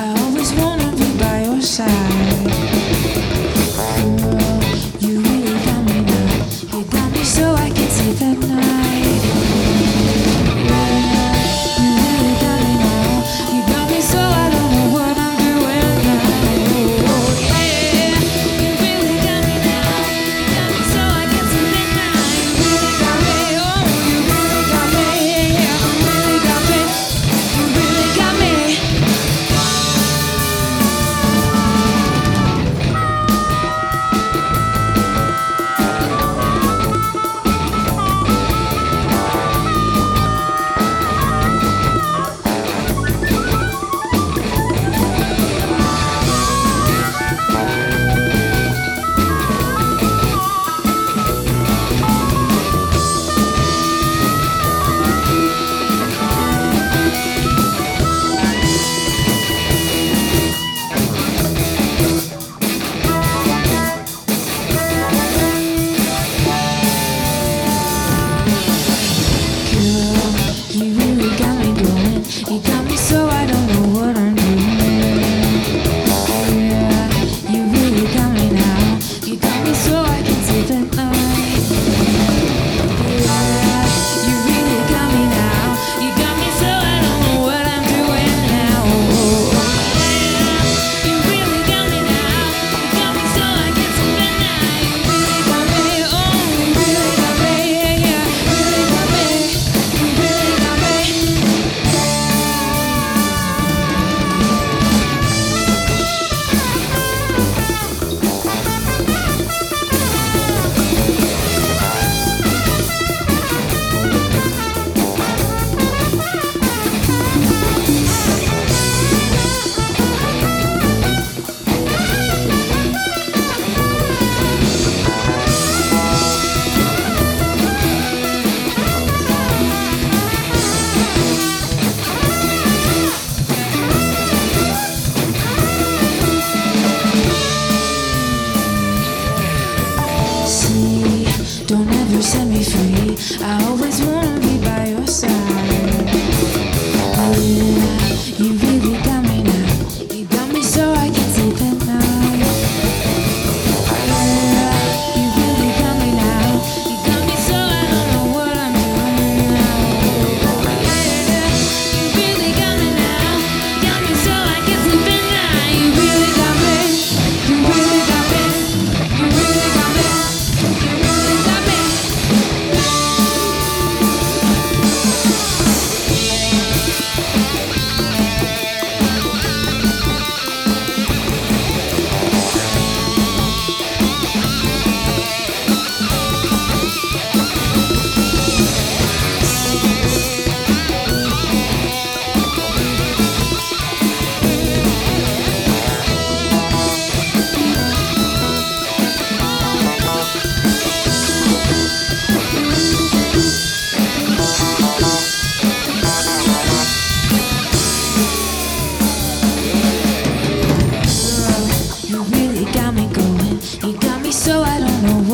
I always wanna be by your side.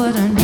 what I need.